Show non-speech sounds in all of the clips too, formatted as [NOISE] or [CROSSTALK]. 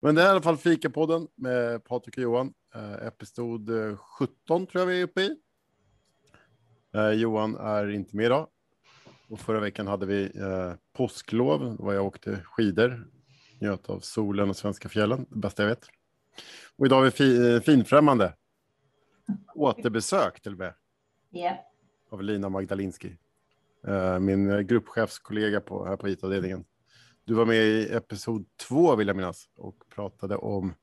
Men det är i alla fall Fikapodden med Patrik och Johan. Eh, episod 17 tror jag vi är uppe i. Eh, Johan är inte med idag. Och förra veckan hade vi eh, påsklov. Då var jag åkte skidor. Njöt av solen och svenska fjällen. Det bästa jag vet. Och idag är vi fi, eh, finfrämmande. Återbesök till och med. Yeah. Av Lina Magdalinski. Eh, min eh, gruppchefskollega på, här på IT-avdelningen. Du var med i episod två vill jag minnas och pratade om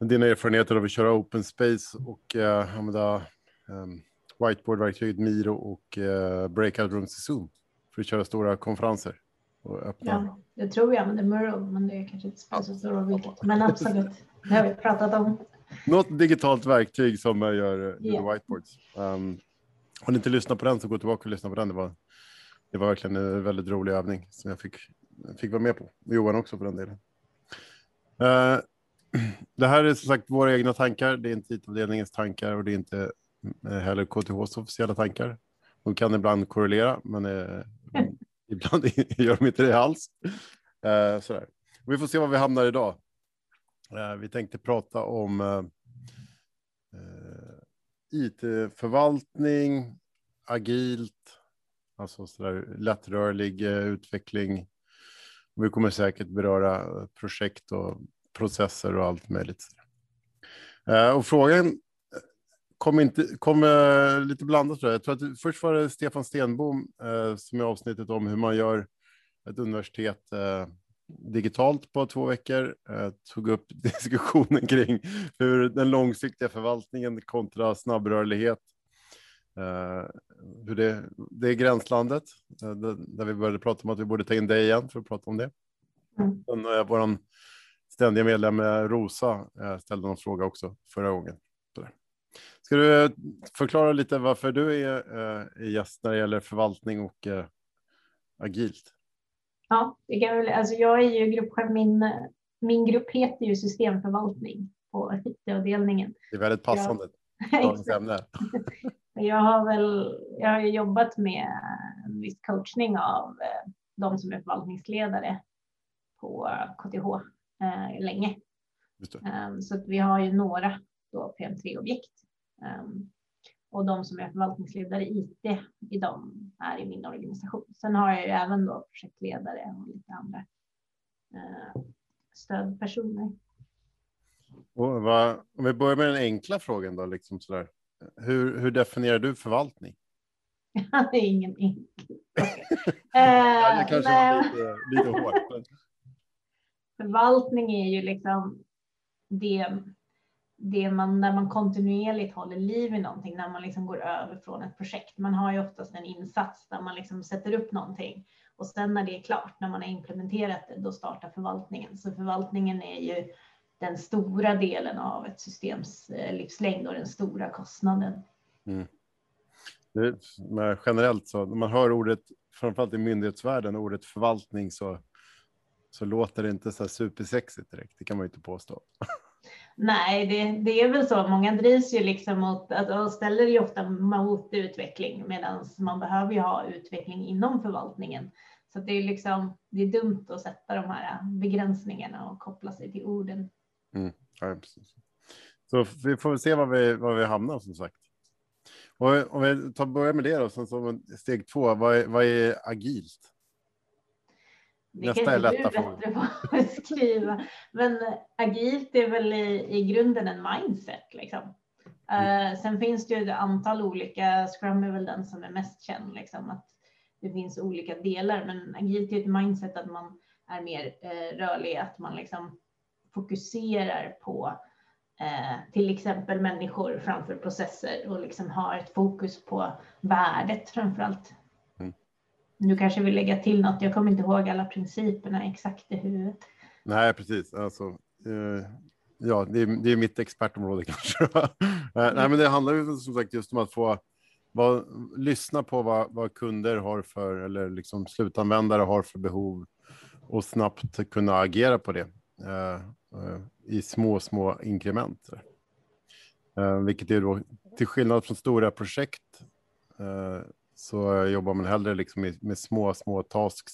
dina erfarenheter av att köra open space och uh, använda um, whiteboardverktyget Miro och uh, breakout rooms i Zoom för att köra stora konferenser. Och öppna. Ja, det tror jag använder Miro, men det är kanske inte spelar så stor roll vilket. Men absolut, det har vi pratat om. Något digitalt verktyg som uh, gör, Ja. whiteboards. Um, har ni inte lyssnat på den så gå tillbaka och lyssna på den. Det var, det var verkligen en väldigt rolig övning som jag fick, fick vara med på. Johan också för den delen. Eh, det här är som sagt våra egna tankar. Det är inte IT-avdelningens tankar och det är inte eh, heller KTHs officiella tankar. De kan ibland korrelera, men eh, [LAUGHS] ibland [LAUGHS] gör de inte det alls. Eh, sådär. Och vi får se var vi hamnar idag. Vi tänkte prata om IT-förvaltning, agilt, alltså sådär lättrörlig utveckling. Vi kommer säkert beröra eh, projekt och processer och allt möjligt. Eh, och frågan eh, kom, inte, kom lite blandat. Tror jag. jag tror att först var det Stefan Stenbom som i avsnittet om hur man gör ett universitet digitalt på två veckor tog upp [LAUGHS] diskussionen kring hur den långsiktiga förvaltningen kontra snabbrörlighet. Eh, hur det, det är gränslandet eh, där vi började prata om att vi borde ta in dig igen för att prata om det. Mm. Sen, eh, vår ständiga medlem Rosa ställde någon fråga också förra gången. Ska du förklara lite varför du är, är gäst när det gäller förvaltning och agilt? Ja, det kan väl, alltså jag är ju gruppchef, min, min grupp heter ju systemförvaltning på IT-avdelningen. Det är väldigt passande. [LAUGHS] ämne. [LAUGHS] Jag har väl jag har jobbat med en viss coachning av eh, de som är förvaltningsledare på KTH eh, länge. Um, så vi har ju några då PM3-objekt. Um, och de som är förvaltningsledare IT i dem är i min organisation. Sen har jag ju även då projektledare och lite andra eh, stödpersoner. Och vad, om vi börjar med den enkla frågan då, liksom sådär. Hur, hur definierar du förvaltning? det [LAUGHS] är ingen enkel. [LAUGHS] Ja, Eh, det kanske var lite, lite hårt. [LAUGHS] Men, Förvaltning är ju liksom det, det man, när man kontinuerligt håller liv i någonting, när man liksom går över från ett projekt. Man har ju oftast en insats där man liksom sätter upp någonting och sen när det är klart, när man har implementerat det, då startar förvaltningen. Så förvaltningen är ju den stora delen av ett systems eh, livslängd och den stora kostnaden. det, men generellt så, när man hör ordet, framförallt i myndighetsvärlden, ordet förvaltning så, så låter det inte så här supersexigt direkt. Det kan man ju inte påstå. [LAUGHS] Nej, det, det är väl så. Många drivs ju liksom mot, att, och ställer ju ofta mot utveckling, medan man behöver ju ha utveckling inom förvaltningen. Så det är liksom, det är dumt att sätta de här begränsningarna och koppla sig till orden. Ja, precis. Så vi får se var vi, var vi hamnar som sagt. Och om vi tar börjar med det då, sen som steg två, vad är, vad är agilt? Det Nästa kanske är du lätta är bättre på att beskriva. [LAUGHS] Men agilt är väl i, i grunden en mindset. Liksom. Eh, sen finns det ju ett antal olika, Scrum är väl den som är mest känd, liksom, att det finns olika delar, men agilt är ett mindset att man är mer eh, rörlig, att man liksom fokuserar på eh, till exempel människor framför processer och liksom har ett fokus på värdet framför allt. Mm. Du kanske vill lägga till något, jag kommer inte ihåg alla principerna exakt i huvudet. Nej, precis. Alltså, eh, ja, det är, det är mitt expertområde [LAUGHS] kanske. Eh, Nej, men det handlar ju som sagt just om att få vad, lyssna på vad, vad kunder har för eller liksom slutanvändare har för behov och snabbt kunna agera på det eh, Eh, i små, små inkrement. Eh, vilket är då till skillnad från stora projekt eh, så jobbar man hellre liksom med, med små, små tasks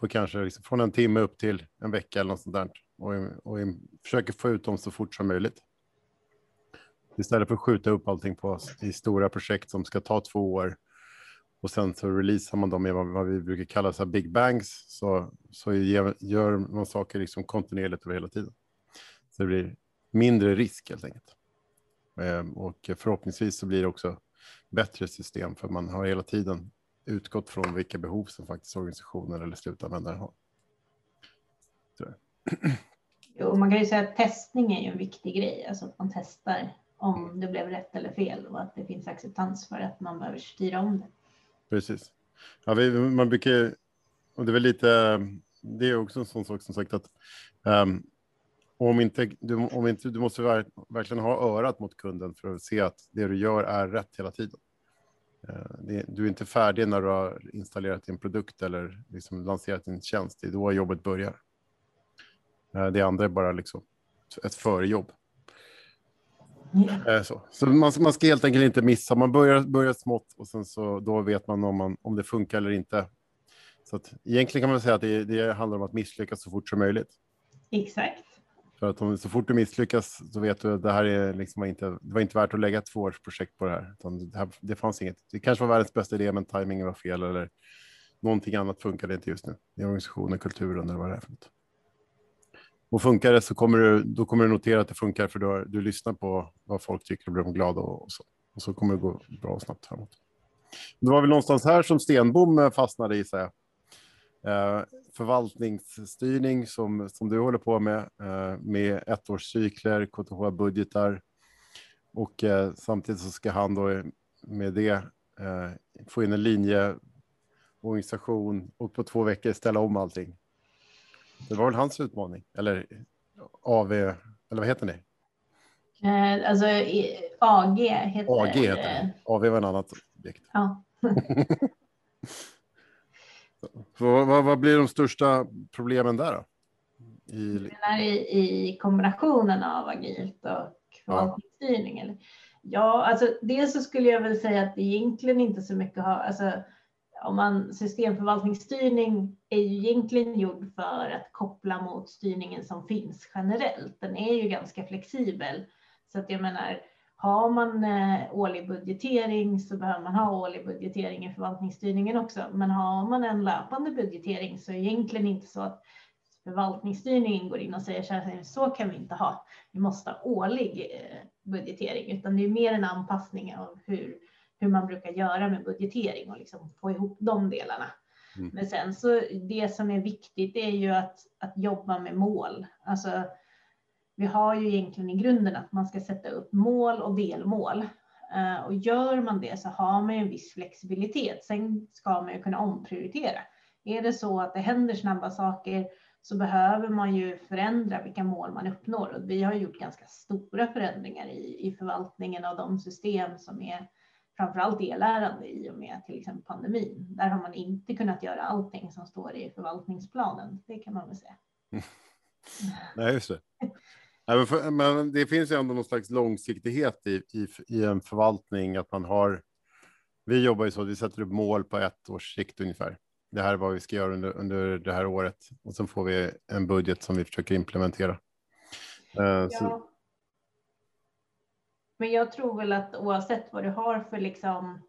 på kanske liksom från en timme upp till en vecka eller något sånt där och, och försöker få ut dem så fort som möjligt. Istället för att skjuta upp allting på i stora projekt som ska ta två år och sen så releasar man dem i vad, vad vi brukar kalla så big bangs så, så ger, gör man saker liksom kontinuerligt över hela tiden. Så det blir mindre risk helt enkelt. Ehm, och förhoppningsvis så blir det också bättre system för man har hela tiden utgått från vilka behov som faktiskt organisationen eller slutanvändaren har. Jo, man kan ju säga att testning är ju en viktig grej, alltså att man testar om det blev rätt eller fel och att det finns acceptans för att man behöver styra om det. Precis. Ja, vi, man brukar, och det är väl lite, det är också en sån sak som sagt att um, om inte, du, om inte, du måste verkligen ha örat mot kunden för att se att det du gör är rätt hela tiden. Uh, det, du är inte färdig när du har installerat din produkt eller liksom lanserat din tjänst. Det är då jobbet börjar. Uh, det andra är bara liksom ett förejobb. Yeah. Så, så man, man, ska helt enkelt inte missa. Man börjar, börjar smått och sen så då vet man om, man om det funkar eller inte. Så att, egentligen kan man säga att det, det handlar om att misslyckas så fort som möjligt. Exakt. För att om, så fort du misslyckas så vet du att det här är liksom inte, det var inte värt att lägga ett tvåårsprojekt på det här. Det, här. det fanns inget. Det kanske var världens bästa idé, men tajmingen var fel eller någonting annat funkade inte just nu i organisationen, kulturen eller vad det är för något. Och funkar det så kommer du, då kommer du notera att det funkar för du, du lyssnar på vad folk tycker och blir glada och, så. Och så kommer det gå bra och snabbt framåt. Det var väl någonstans här som Stenbom eh, fastnade i, sig. Eh, förvaltningsstyrning som, som du håller på med, eh, med ettårscykler, KTH-budgetar och eh, samtidigt så ska han då eh, med det eh, få in en linjeorganisation och på två veckor ställa om allting. Det var väl hans utmaning, eller AV, eller vad heter ni? Eh, alltså AG heter AG heter det. AV var en annat objekt. Ja. [LAUGHS] Så, vad, vad, blir de största problemen där då? I, i, i kombinationen av agilt och förvaltningsstyrning? Ja. Ja, alltså dels så skulle jag väl säga att det egentligen inte så mycket har, alltså om man systemförvaltningsstyrning är ju egentligen gjord för att koppla mot styrningen som finns generellt. Den är ju ganska flexibel. Så att jag menar, har man eh, årlig budgetering så behöver man ha årlig budgetering i förvaltningsstyrningen också. Men har man en löpande budgetering så är det egentligen inte så att förvaltningsstyrningen går in och säger så här, så kan vi inte ha. Vi måste ha årlig eh, budgetering, utan det är mer en anpassning av hur hur man brukar göra med budgetering och liksom få ihop de delarna. Mm. Men sen så det som är viktigt är ju att, att jobba med mål. Alltså, vi har ju egentligen i grunden att man ska sätta upp mål och delmål. Uh, och gör man det så har man ju en viss flexibilitet. Sen ska man ju kunna omprioritera. Är det så att det händer snabba saker så behöver man ju förändra vilka mål man uppnår. Och vi har gjort ganska stora förändringar i, i förvaltningen av de system som är framförallt e-lärande i och med till exempel pandemin. Där har man inte kunnat göra allting som står i förvaltningsplanen. Det kan man väl säga. [LAUGHS] Nej, just det. men, för, men, det finns ju ändå någon slags långsiktighet i, i, i, en förvaltning, att man har. Vi jobbar ju så att vi sätter upp mål på ett års sikt ungefär. Det här är vad vi ska göra under, under det här året och sen får vi en budget som vi försöker implementera. Uh, ja. Så, men jag tror väl att oavsett vad du har för liksom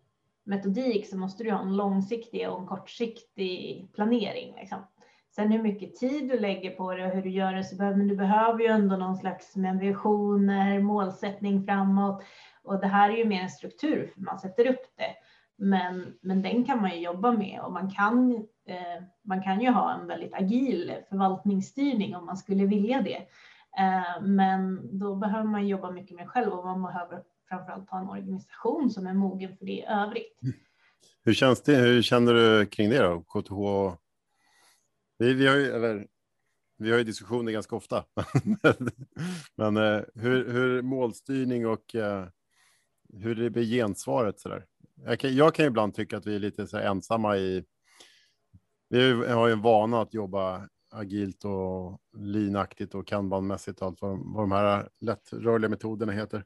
metodik så måste du ha en långsiktig och en kortsiktig planering. Liksom. Sen hur mycket tid du lägger på det och hur du gör det så behöver men du behöver ju ändå någon slags med visioner, målsättning framåt. Och det här är ju mer en struktur för man sätter upp det. Men, men den kan man ju jobba med och man kan, eh, man kan ju ha en väldigt agil förvaltningsstyrning om man skulle vilja det. Eh, men då behöver man jobba mycket mer själv och man behöver framförallt ha en organisation som är mogen för det i övrigt. Mm. Hur känns det? Hur känner du kring det då? KTH? Vi, vi har ju, eller, vi har ju diskussioner ganska ofta. [LAUGHS] Men eh, hur, hur målstyrning och eh, hur det blir gensvaret så där. Jag kan, jag kan ibland tycka att vi är lite så ensamma i. Vi har ju en vana att jobba agilt och linaktigt och kanbanmässigt och allt vad, vad de här lättrörliga metoderna heter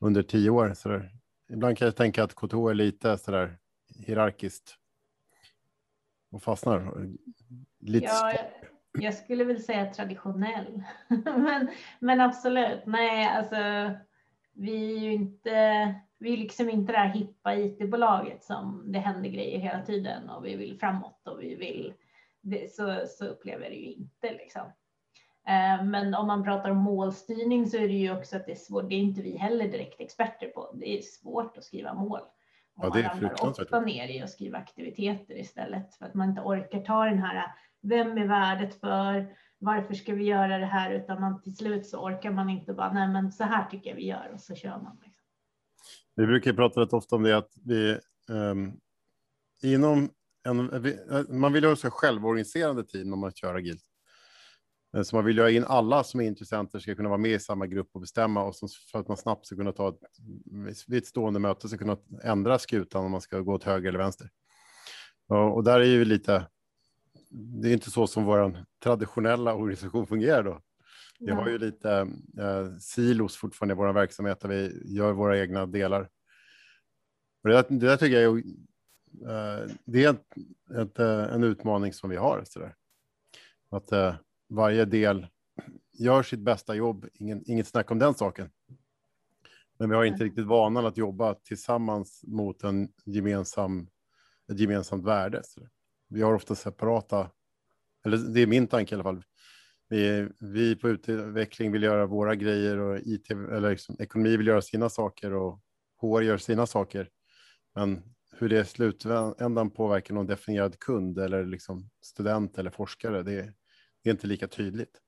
under tio år. Så där. Ibland kan jag tänka att KTH är lite så där hierarkiskt. och fastnar? Lite ja, jag, jag skulle väl säga traditionell. [LAUGHS] men, men absolut, nej, alltså vi är ju inte, vi är liksom inte det här hippa IT-bolaget som det händer grejer hela tiden och vi vill framåt och vi vill, det, så, så upplever jag det ju inte liksom. Eh, men om man pratar om målstyrning så är det ju också att det är svårt. Det är inte vi heller direkt experter på. Det är svårt att skriva mål. Och ja, det är man ramlar ofta ner i att skriva aktiviteter istället för att man inte orkar ta den här. Vem är värdet för? Varför ska vi göra det här? Utan man till slut så orkar man inte bara. Nej, men så här tycker jag vi gör och så kör man. Liksom. Vi brukar prata rätt ofta om det att vi um, inom en, man vill ha så självorganiserande team om man kör agilt. Eh, så man vill ju ha in alla som är intressenter ska kunna vara med i samma grupp och bestämma och för att man snabbt ska kunna ta ett, vid ett stående möte ska kunna ändra skutan om man ska gå åt höger eller vänster. Och, och där är ju lite. Det är inte så som vår traditionella organisation fungerar då. Vi har ju lite eh, silos fortfarande i vår verksamhet där vi gör våra egna delar. Och det, det där tycker jag är, det är ett, ett, eh, en utmaning som vi har. Så där. Att eh, varje del gör sitt bästa jobb. Ingen, inget snack om den saken. Men vi har inte riktigt vanan att jobba tillsammans mot en gemensam, ett gemensamt värde. Så vi har ofta separata, eller det är min tanke i alla fall. Vi, vi på utveckling vill göra våra grejer och IT eller liksom, ekonomi vill göra sina saker och HR gör sina saker. Men hur det i slutändan påverkar någon definierad kund eller liksom student eller forskare, det, är inte lika tydligt.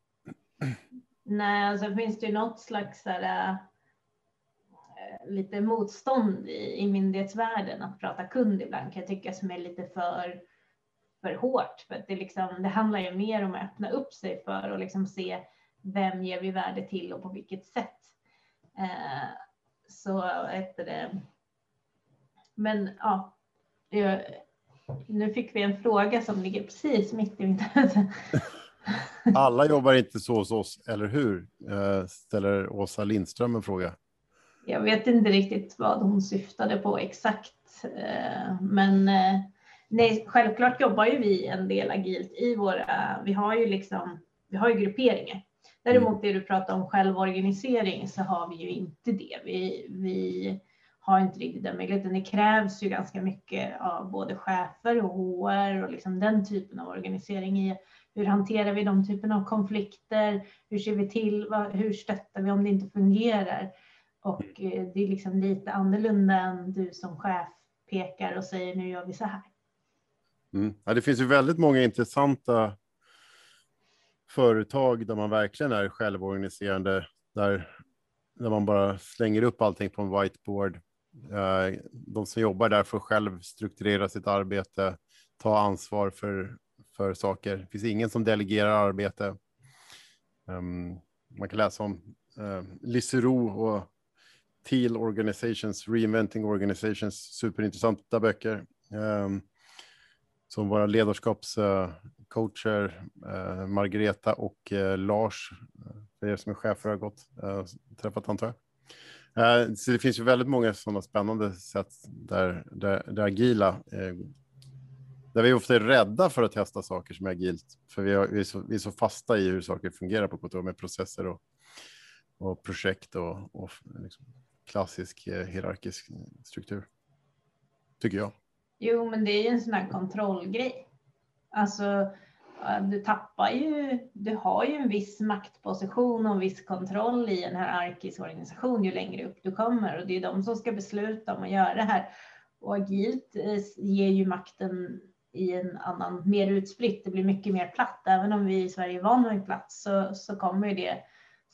Nej, alltså finns det ju något slags där, eh, lite motstånd i, i myndighetsvärlden att prata kund ibland kan jag tycka som är lite för, för hårt. För att det, liksom, det handlar ju mer om att öppna upp sig för och liksom se vem ger vi värde till och på vilket sätt. Eh, så efter det. Men ja, nu fick vi en fråga som ligger precis mitt i mitt [LAUGHS] Alla jobbar inte så hos oss, eller hur? Eh, ställer Åsa Lindström en fråga. Jag vet inte riktigt vad hon syftade på exakt, eh, men eh, nej, självklart jobbar ju vi en del agilt i våra, vi har ju liksom, vi har ju grupperingar. Däremot mm. det du pratar om självorganisering så har vi ju inte det. Vi, vi har inte riktigt den möjligheten. Det krävs ju ganska mycket av både chefer och HR och liksom den typen av organisering i hur hanterar vi de typen av konflikter? Hur ser vi till? Hur stöttar vi om det inte fungerar? Och eh, det är liksom lite annorlunda än du som chef pekar och säger nu gör vi så här. Mm. Ja, det finns ju väldigt många intressanta företag där man verkligen är självorganiserande, där, där man bara slänger upp allting på en whiteboard. Eh, de som jobbar där får själv strukturera sitt arbete, ta ansvar för för saker. Det finns ingen som delegerar arbete. Ehm, man kan läsa om eh, Lissero och Teal Organizations, Reinventing Organizations, superintressanta böcker. Ehm, som våra ledarskapscoacher, eh, Margareta och Lars, för er som är chefer har gått, träffat antar jag. Eh, så det finns ju väldigt många sådana spännande sätt där, där, där agila eh, där vi ofta är rädda för att testa saker som är agilt, för vi, har, vi, är, så, vi är så fasta i hur saker fungerar på KTH med processer och, och projekt och, och liksom klassisk eh, hierarkisk struktur. Tycker jag. Jo, men det är ju en sån här kontrollgrej. Alltså, du tappar ju, du har ju en viss maktposition och en viss kontroll i en hierarkisk organisation ju längre upp du kommer och det är de som ska besluta om att göra det här. Och agilt eh, ger ju makten i en annan, mer utspritt. Det blir mycket mer platt. Även om vi i Sverige är vana vid platt så, så kommer det,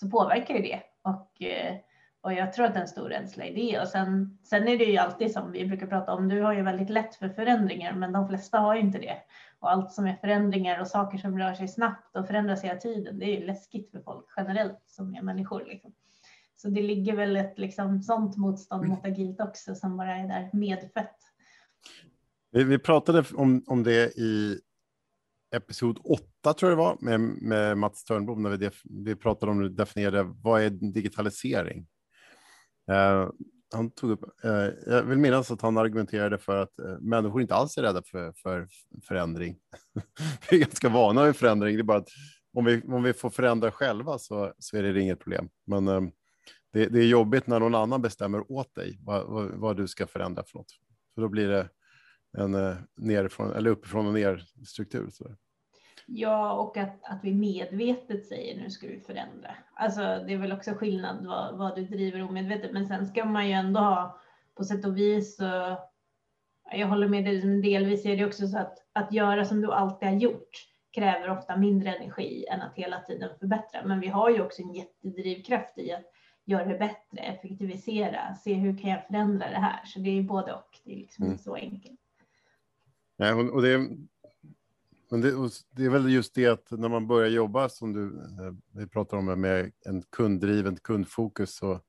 så påverkar ju det. Och, eh, och jag tror att det är en stor rädsla i det. Och sen, sen är det ju alltid som vi brukar prata om, du har ju väldigt lätt för förändringar, men de flesta har ju inte det. Och allt som är förändringar och saker som rör sig snabbt och förändras hela tiden, det är ju läskigt för folk generellt som är människor. Liksom. Så det ligger väl ett liksom, sånt motstånd mot agilt också som bara är där medfött. Vi, vi pratade om, om det i episod 8 tror jag det var med, med Mats Törnblom när vi, def, vi pratade om att definiera vad är digitalisering. Uh, han tog upp, eh, jag vill minnas att han argumenterade för att eh, människor inte alls är rädda för, för förändring. [LAUGHS] vi är ganska vana vid förändring. Det är bara att om vi, om vi får förändra själva så, så är det inget problem. Men eh, det, det, är jobbigt när någon annan bestämmer åt dig vad, vad, vad, du ska förändra för något. För då blir det en eh, nerifrån eller uppifrån och ner struktur. Så. Ja, och att, att vi medvetet säger nu ska vi förändra. Alltså det är väl också skillnad vad, vad du driver omedvetet, men sen ska man ju ändå ha på sätt och vis. Så, jag håller med dig, men delvis är det också så att att göra som du alltid har gjort kräver ofta mindre energi än att hela tiden förbättra. Men vi har ju också en jättedrivkraft i att göra det bättre, effektivisera, se hur kan jag förändra det här? Så det är både och. Det är liksom mm. så enkelt. Ja, och det, men det, det, är väl just det att när man börjar jobba som du eh, vi pratar om med en kunddriven kundfokus så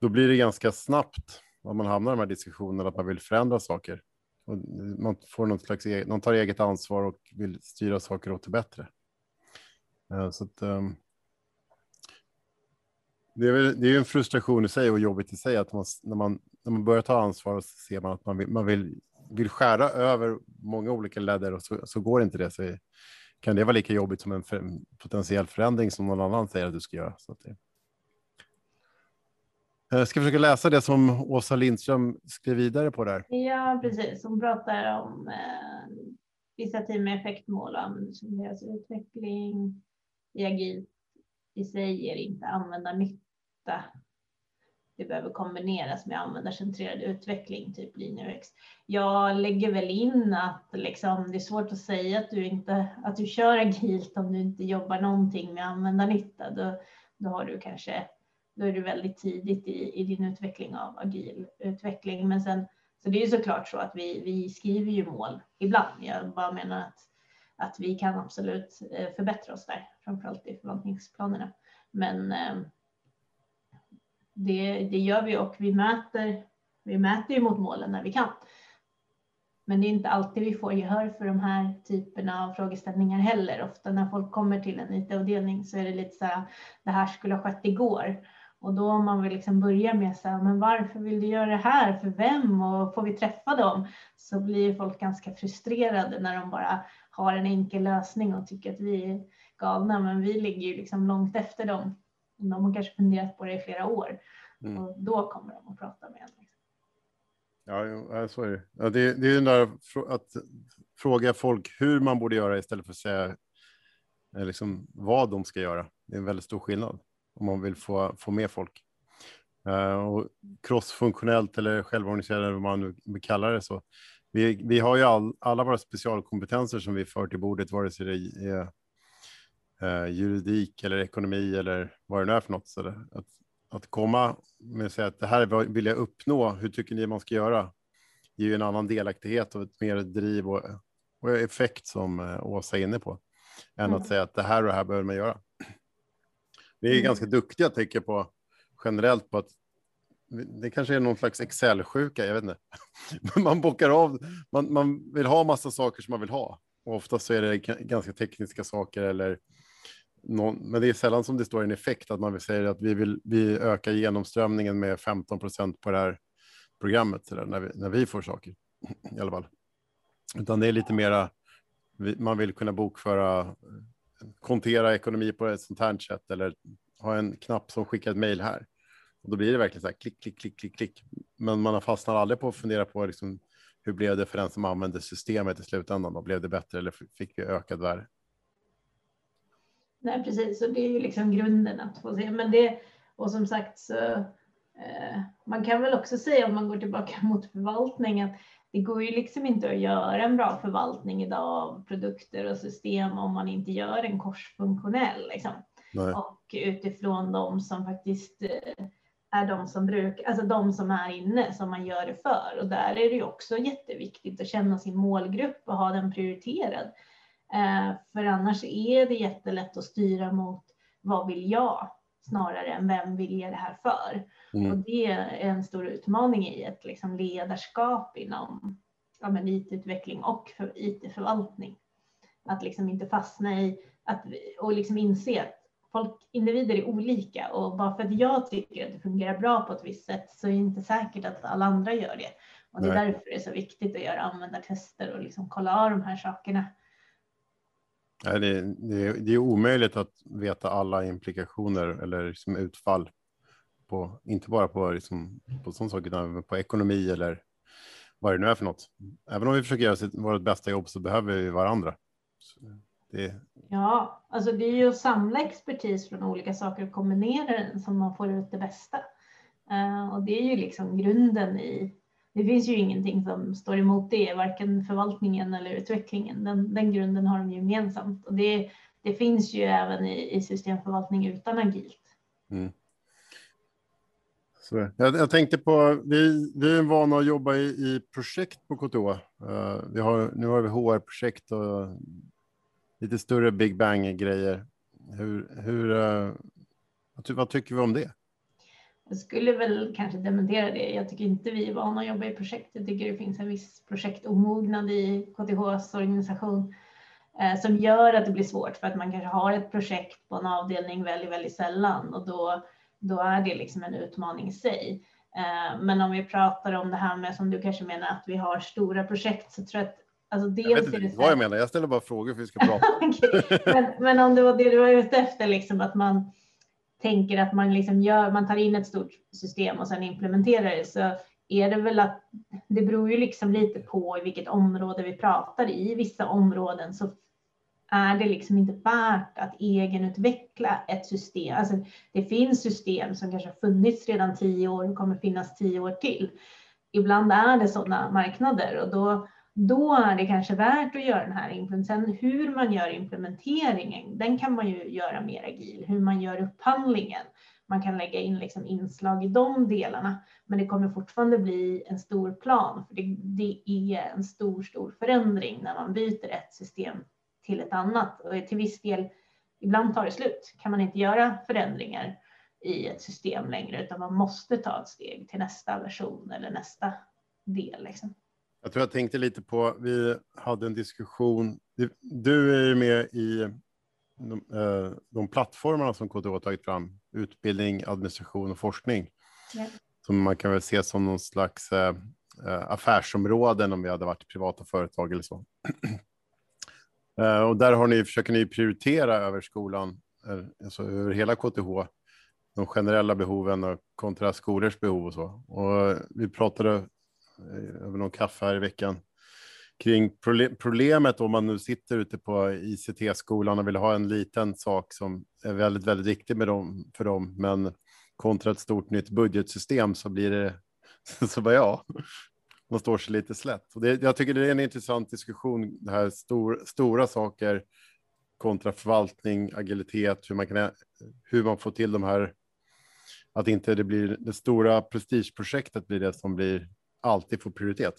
då blir det ganska snabbt om man hamnar i de här diskussionerna att man vill förändra saker. Och man får något slags, e-, man tar eget ansvar och vill styra saker åt det bättre. Eh, så att, ehm, det är, väl, det är en frustration i sig och jobbigt i sig att man, när, man, när man börjar ta ansvar så ser man att man vill, man vill vill skära över många olika ledder och så, så går inte det. Så kan det vara lika jobbigt som en för, potentiell förändring som någon annan säger att du ska göra. Så att det... Eh, jag ska försöka läsa det som Åsa Lindström skrev vidare på där. Ja, precis. Hon pratar om eh, vissa team med effektmål och som deras utveckling i agilt i sig ger inte användarnytta det behöver kombineras med användarcentrerad utveckling, typ LinUX. Jag lägger väl in att liksom, det är svårt att säga att du, inte, att du kör agilt om du inte jobbar någonting med användarnytta. Då, då har du kanske då är du väldigt tidigt i, i din utveckling av agil utveckling. Men sen, så det är ju såklart så att vi, vi skriver ju mål ibland. Jag bara menar att, att vi kan absolut eh, förbättra oss där, framförallt i förvaltningsplanerna. Men eh, det, det gör vi och vi mäter, vi mäter ju mot målen när vi kan. Men det är inte alltid vi får gehör för de här typerna av frågeställningar heller. Ofta när folk kommer till en IT-avdelning så är det lite så här, det här skulle ha skett igår. Och då om man vill liksom börja med så här, men varför vill du göra det här? För vem? Och får vi träffa dem? Så blir folk ganska frustrerade när de bara har en enkel lösning och tycker att vi är galna. Men vi ligger ju liksom långt efter dem de har kanske funderat på det i flera år mm. och då kommer de att prata med en. Liksom. Ja, så är det. Ja, det, det är den där att fråga folk hur man borde göra istället för att säga eh, liksom, vad de ska göra. Det är en väldigt stor skillnad om man vill få, få med folk. Uh, och crossfunktionellt eller självorganiserade, vad man nu kallar det så. Vi, vi har ju all, alla våra specialkompetenser som vi för till bordet, vare sig det är eh, juridik eller ekonomi eller vad det nu är för något. Så det, att, att komma med att säga att det här vill jag uppnå, hur tycker ni man ska göra? ger ju en annan delaktighet och ett mer driv och, och effekt som eh, Åsa är inne på. Än mm. att säga att det här och det här behöver man göra. Vi är mm. ganska duktiga, tänker på generellt på att det kanske är någon slags Excel-sjuka, jag vet inte. [LAUGHS] man bockar av, man, man vill ha massa saker som man vill ha. Och ofta så är det ganska tekniska saker eller någon, men det är sällan som det står en effekt att man vill säga att vi vill vi öka genomströmningen med 15 procent på det här programmet eller när, vi, när vi får saker i alla fall. Utan det är lite mera, man vill kunna bokföra, kontera ekonomi på ett sånt här sätt eller ha en knapp som skickar ett mejl här. Och då blir det verkligen så här klick, klick, klick, klick, klick. Men man har fastnat aldrig på att fundera på liksom, hur blev det för den som använde systemet i slutändan? Då? Blev det bättre eller fick vi ökad värde? Nej, precis. Och det är ju liksom grunden att få se. Men det, och som sagt så eh, man kan väl också säga om man går tillbaka [LAUGHS] mot förvaltning att det går ju liksom inte att göra en bra förvaltning idag av produkter och system om man inte gör en korsfunktionell. Liksom. Och utifrån de som faktiskt eh, är de som brukar, alltså de som är inne som man gör det för. Och där är det ju också jätteviktigt att känna sin målgrupp och ha den prioriterad. Eh, för annars är det jättelätt att styra mot vad vill jag snarare än vem vill jag det här för? Mm. Och det är en stor utmaning i ett liksom ledarskap inom ja, IT-utveckling och IT-förvaltning. Att liksom inte fastna i att, och liksom inse att folk, individer är olika och bara för att jag tycker att det fungerar bra på ett visst sätt så är det inte säkert att alla andra gör det. Och det är Nej. därför det är så viktigt att göra användartester och liksom kolla av de här sakerna. Nej, det, det, det är omöjligt att veta alla implikationer eller liksom utfall på, inte bara på, liksom, på sån sak, utan på ekonomi eller vad det nu är för något. Även om vi försöker göra vårt bästa jobb så behöver vi varandra. Det... Ja, alltså det är ju att samla expertis från olika saker och kombinera den som man får ut det bästa. Uh, och det är ju liksom grunden i, det finns ju ingenting som står emot det, varken förvaltningen eller utvecklingen. Den, den grunden har de gemensamt och det, det finns ju även i, i systemförvaltning utan agilt. Mm. Så, jag, jag, tänkte på, vi, vi är vana att jobba i, i projekt på KTH. Uh, eh, vi har, nu har vi HR-projekt och lite större Big Bang-grejer. Hur, hur, uh, vad tycker vi om det? Jag skulle väl kanske dementera det. Jag tycker inte vi är vana att jobba i projekt. Jag tycker det finns en viss projektomognad i KTHs organisation eh, som gör att det blir svårt för att man kanske har ett projekt på en avdelning väldigt, väldigt sällan och då då är det liksom en utmaning i sig. Eh, men om vi pratar om det här med som du kanske menar att vi har stora projekt så tror jag att Alltså dels jag vet inte det vad jag menar, jag ställer bara frågor för att vi ska prata. [LAUGHS] okay. men, men, om det var det du var ute efter, liksom att man tänker att man, liksom gör, man tar in ett stort system och sen implementerar det, så är det väl att det beror ju liksom lite på i vilket område vi pratar i. I vissa områden så är det liksom inte värt att egenutveckla ett system. Alltså, det finns system som kanske har funnits redan tio år och kommer finnas tio år till. Ibland är det sådana marknader och då, då är det kanske värt att göra den här implementeringen. Sen hur man gör implementeringen, den kan man ju göra mer agil. Hur man gör upphandlingen. Man kan lägga in liksom inslag i de delarna, men det kommer fortfarande bli en stor plan. För det, det är en stor, stor förändring när man byter ett system till ett annat och till viss del ibland tar det slut. Kan man inte göra förändringar i ett system längre utan man måste ta ett steg till nästa version eller nästa del. Liksom. Jag tror jag tänkte lite på, vi hade en diskussion, du är ju med i de, eh, de plattformarna som KTH har tagit fram, utbildning, administration och forskning. Ja. Som man kan väl se som någon slags äh, affärsområden om vi hade varit privata företag eller så. [CLEARS THROAT] Eh, och där har ni, försöker ni prioritera över skolan, eh, alltså över hela KTH, de generella behoven och kontra skolors behov och så. Och vi pratade eh, Eh, över någon kaffe här i veckan kring problemet om man nu sitter ute på ICT-skolan och vill ha en liten sak som är väldigt, väldigt viktig med dem, för dem, men kontra ett stort nytt budgetsystem så blir det [LAUGHS] så bara ja, man står sig lite slätt. Och det, jag tycker det är en intressant diskussion, det här stor, stora saker kontra förvaltning, agilitet, hur man, kan, hur man får till de här, att inte det blir det stora prestigeprojektet blir det som blir alltid får prioritet.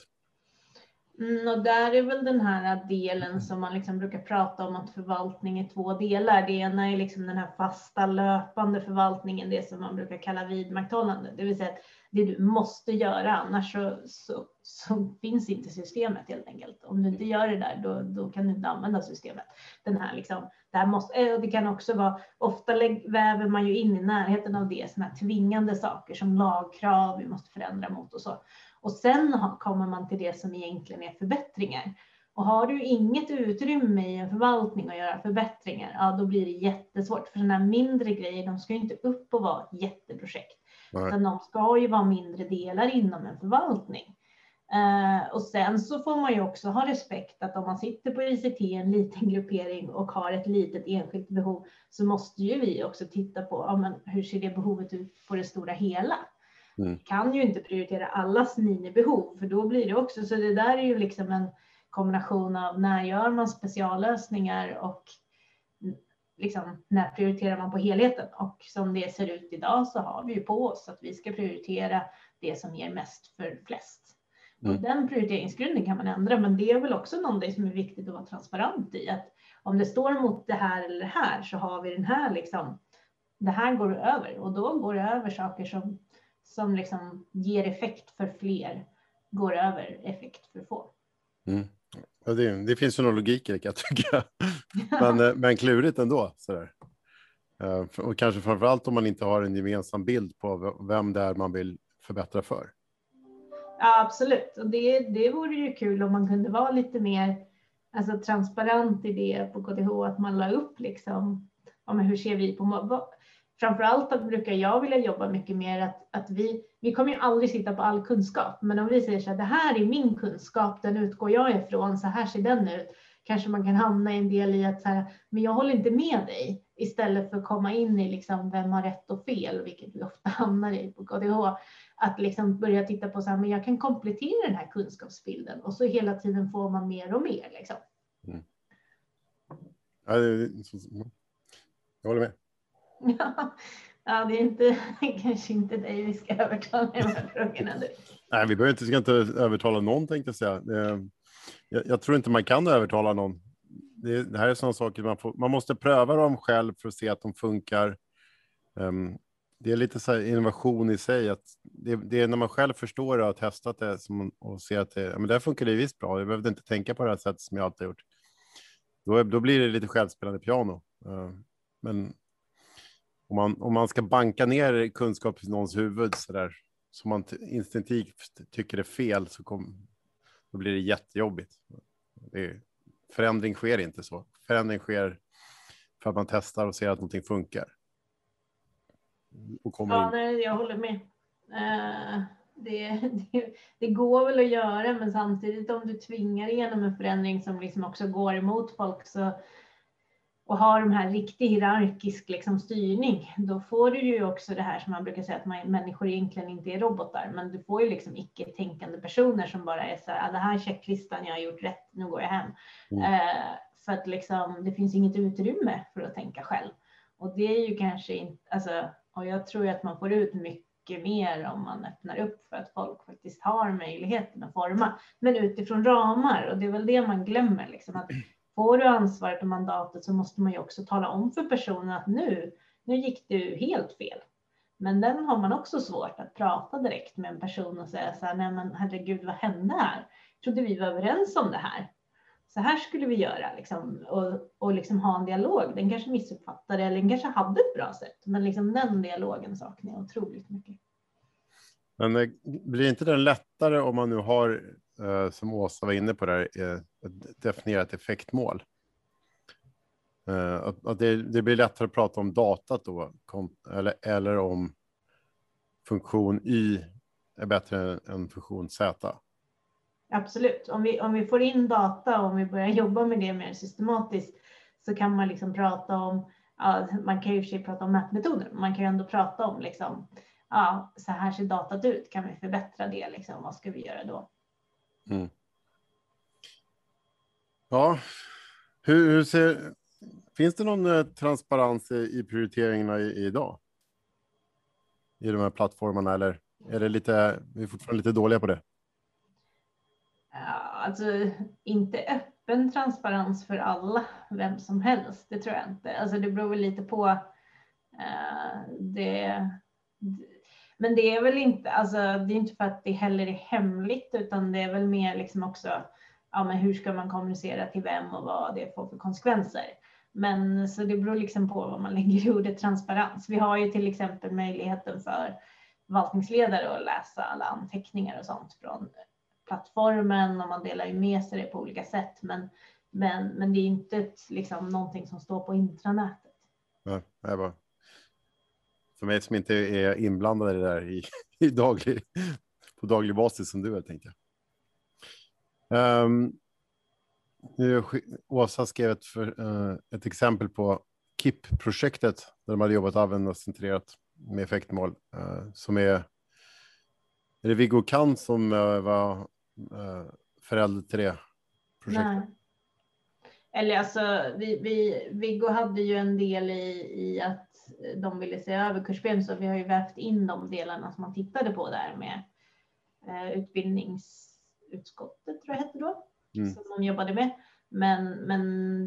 Mm, och där är väl den här delen som man liksom brukar prata om att förvaltning är två delar. Det ena är liksom den här fasta löpande förvaltningen, det som man brukar kalla vidmakthållande, det vill säga att det du måste göra, annars så, så, så, finns inte systemet helt enkelt. Om du inte gör det där, då, då kan du inte använda systemet. Den här liksom, det, här måste, eh, det kan också vara, ofta väver man ju in i närheten av det, sådana här tvingande saker som lagkrav vi måste förändra mot och så. Och sen kommer man till det som egentligen är förbättringar. Och har du inget utrymme i en förvaltning att göra förbättringar, ja då blir det jättesvårt. För sådana här mindre grejer, de ska ju inte upp och vara jätteprojekt. Utan de ska ju vara mindre delar inom en förvaltning. Uh, och sen så får man ju också ha respekt att om man sitter på ICT, en liten gruppering och har ett litet enskilt behov, så måste ju vi också titta på ja, men hur ser det behovet ut på det stora hela. Mm. Kan ju inte prioritera allas minibehov, för då blir det också så. Det där är ju liksom en kombination av när gör man speciallösningar och liksom, när prioriterar man på helheten? Och som det ser ut idag så har vi ju på oss att vi ska prioritera det som ger mest för flest. Mm. Och den prioriteringsgrunden kan man ändra, men det är väl också någonting som är viktigt att vara transparent i. Att om det står mot det här eller det här så har vi den här liksom, det här går över och då går det över saker som, som liksom ger effekt för fler, går över effekt för få. Mm. Ja, det, det, finns ju någon logik i det kan jag tycka. [LAUGHS] men, eh, men klurigt ändå. Sådär. Eh, och kanske framför allt om man inte har en gemensam bild på vem det är man vill förbättra för. Ja, absolut. Och det, det vore ju kul om man kunde vara lite mer alltså, transparent i det på KTH, att man la upp liksom, ja, men hur ser vi på Framför allt brukar jag vilja jobba mycket mer att, att vi, vi kommer ju aldrig sitta på all kunskap, men om vi säger så här, det här är min kunskap, den utgår jag ifrån, så här ser den ut. Kanske man kan hamna i en del i att så här, men jag håller inte med dig istället för att komma in i liksom vem har rätt och fel, vilket vi ofta [LAUGHS] hamnar i på KDH. att liksom börja titta på så här, men jag kan komplettera den här kunskapsbilden och så hela tiden får man mer och mer. Liksom. Mm. jag håller med. Ja, det är inte, [LAUGHS] kanske inte dig vi ska övertala i de här frågorna. Nej, vi behöver inte, ska inte övertala någon tänkte jag säga. Eh, jag, jag tror inte man kan övertala någon. Det, det här är sådana saker man, får, man måste pröva dem själv för att se att de funkar. Um, det är lite så innovation i sig. Att det, det, är när man själv förstår och har testat det som, och ser att det, ja, men det funkar det visst bra. Jag behövde inte tänka på det här sättet som jag alltid gjort. Då, då blir det lite självspelande piano. Uh, men om man, om man ska banka ner kunskap i någons huvud så där som man instinktivt tycker är fel så kom, då blir det jättejobbigt. Det, förändring sker inte så. Förändring sker för att man testar och ser att någonting funkar ja. Nej, jag håller med. Uh, det, det, det, går väl att göra, men samtidigt om du tvingar igenom en förändring som liksom också går emot folk så, och har de här riktig hierarkisk liksom styrning, då får du ju också det här som man brukar säga att man, människor egentligen inte är robotar, men du får ju liksom icke-tänkande personer som bara är så här, ah, det här är checklistan, jag har gjort rätt, nu går jag hem. Mm. Uh, för att liksom, det finns inget utrymme för att tänka själv. Och det är ju kanske inte, alltså och jag tror att man får ut mycket mer om man öppnar upp för att folk faktiskt har möjligheten att forma, men utifrån ramar. Och det är väl det man glömmer, liksom, att får du ansvaret och mandatet så måste man ju också tala om för personen att nu, nu gick du helt fel. Men den har man också svårt att prata direkt med en person och säga så här, nej men herregud, vad hände här? Jag trodde vi var överens om det här så här skulle vi göra liksom, och, och liksom ha en dialog. Den kanske missuppfattade eller den kanske hade ett bra sätt, men liksom den dialogen saknar jag otroligt mycket. Men eh, blir inte den lättare om man nu har, Eh, som Åsa var inne på, där, eh, ett definierat effektmål? Eh, att, att det, det, blir lättare att prata om datat då, eller, eller om funktion Y är bättre än funktion Z? Absolut. Om vi, om vi får in data och om vi börjar jobba med det mer systematiskt så kan man liksom prata om, ja, man kan ju i och för sig prata om mätmetoder, man kan ju ändå prata om liksom, ja, så här ser datat ut, kan vi förbättra det, liksom, vad ska vi göra då? Mm. Ja, hur, hur, ser, finns det någon eh, transparens i, i prioriteringarna i, idag? I de här plattformarna eller är det lite, vi är fortfarande lite dåliga på det? alltså inte öppen transparens för alla, vem som helst. Det tror jag inte. Alltså det beror väl lite på. Uh, det, men det är väl inte, alltså det är inte för att det heller är hemligt, utan det är väl mer liksom också, ja men hur ska man kommunicera till vem och vad det får för konsekvenser. Men så det beror liksom på vad man lägger i ordet transparens. Vi har ju till exempel möjligheten för förvaltningsledare att läsa alla anteckningar och sånt från plattformen och man delar ju med sig det på olika sätt. Men, men, men det är inte ett, liksom, någonting som står på intranätet. Ja, jag bara... För mig som inte är inblandad i det där i, [LAUGHS] i daglig, på daglig basis som du är, tänkte jag. Um, Åsa skrev ett, för, uh, ett exempel på KIP-projektet där de hade jobbat användarcentrerat med effektmål uh, som är är det Viggo Kant som uh, var förälder till det projektet? Nej. Eller alltså, vi, vi, Viggo hade ju en del i, i att de ville se över kursprogram, så vi har ju vävt in de delarna som man tittade på där med eh, utbildningsutskottet, tror jag hette då, mm. som de jobbade med. Men, men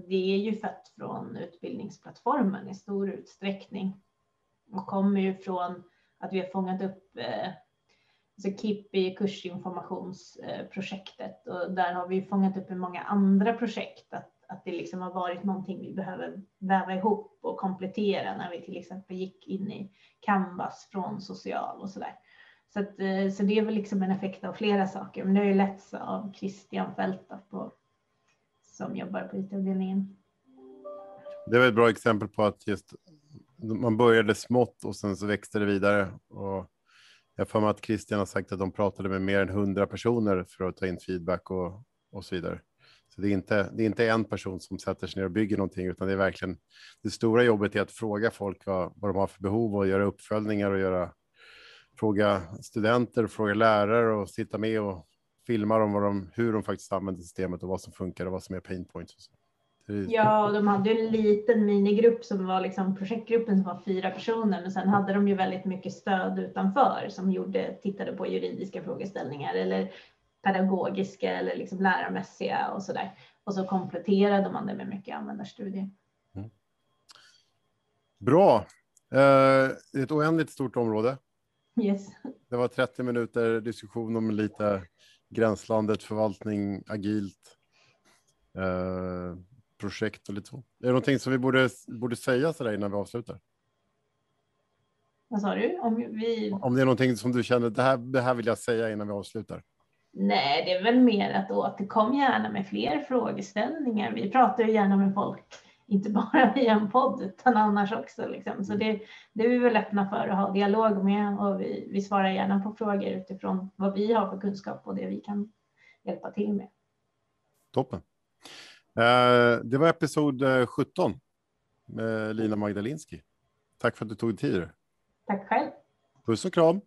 det är ju fött från utbildningsplattformen i stor utsträckning och kommer ju från att vi har fångat upp eh, alltså KIP är kursinformationsprojektet och där har vi fångat upp i många andra projekt att, att det liksom har varit någonting vi behöver väva ihop och komplettera när vi till exempel gick in i Canvas från social och sådär. Så, att, eh, så det är väl liksom en effekt av flera saker, men det har ju letts av Christian Fält på, som jobbar på IT-avdelningen. Det var ett bra exempel på att just man började smått och sen så växte det vidare. Och jag får mig att Christian har sagt att de pratade med mer än hundra personer för att ta in feedback och, och så vidare. Så det är, inte, det är inte en person som sätter sig ner och bygger någonting, utan det är verkligen det stora jobbet är att fråga folk vad, vad de har för behov och göra uppföljningar och göra fråga studenter, fråga lärare och sitta med och filma dem, vad de, hur de faktiskt använder systemet och vad som funkar och vad som är pain points. Och så. Ja, och de hade en liten minigrupp som var liksom projektgruppen som var fyra personer, men sen hade de ju väldigt mycket stöd utanför som gjorde, tittade på juridiska frågeställningar eller pedagogiska eller liksom lärarmässiga och så där. Och så kompletterade man det med mycket användarstudier. Mm. Bra. Eh, ett oändligt stort område. Yes. Det var 30 minuter diskussion om lite gränslandet, förvaltning, agilt. Eh, projekt och lite så. Är det någonting som vi borde, borde säga så där innan vi avslutar? Vad sa du? Om, vi... Om det är någonting som du känner, det här, det här vill jag säga innan vi avslutar. Nej, det är väl mer att återkom gärna med fler frågeställningar. Vi pratar ju gärna med folk, inte [LAUGHS] bara via en podd, utan annars också. Liksom. Så det, det är vi väl öppna för att ha dialog med och vi, vi svarar gärna på frågor utifrån vad vi har för kunskap och det vi kan hjälpa till med. Toppen. Eh, det var episod 17 eh, med Lina Magdalinski. Tack för att du tog dig tid. Tack själv. Puss och kram.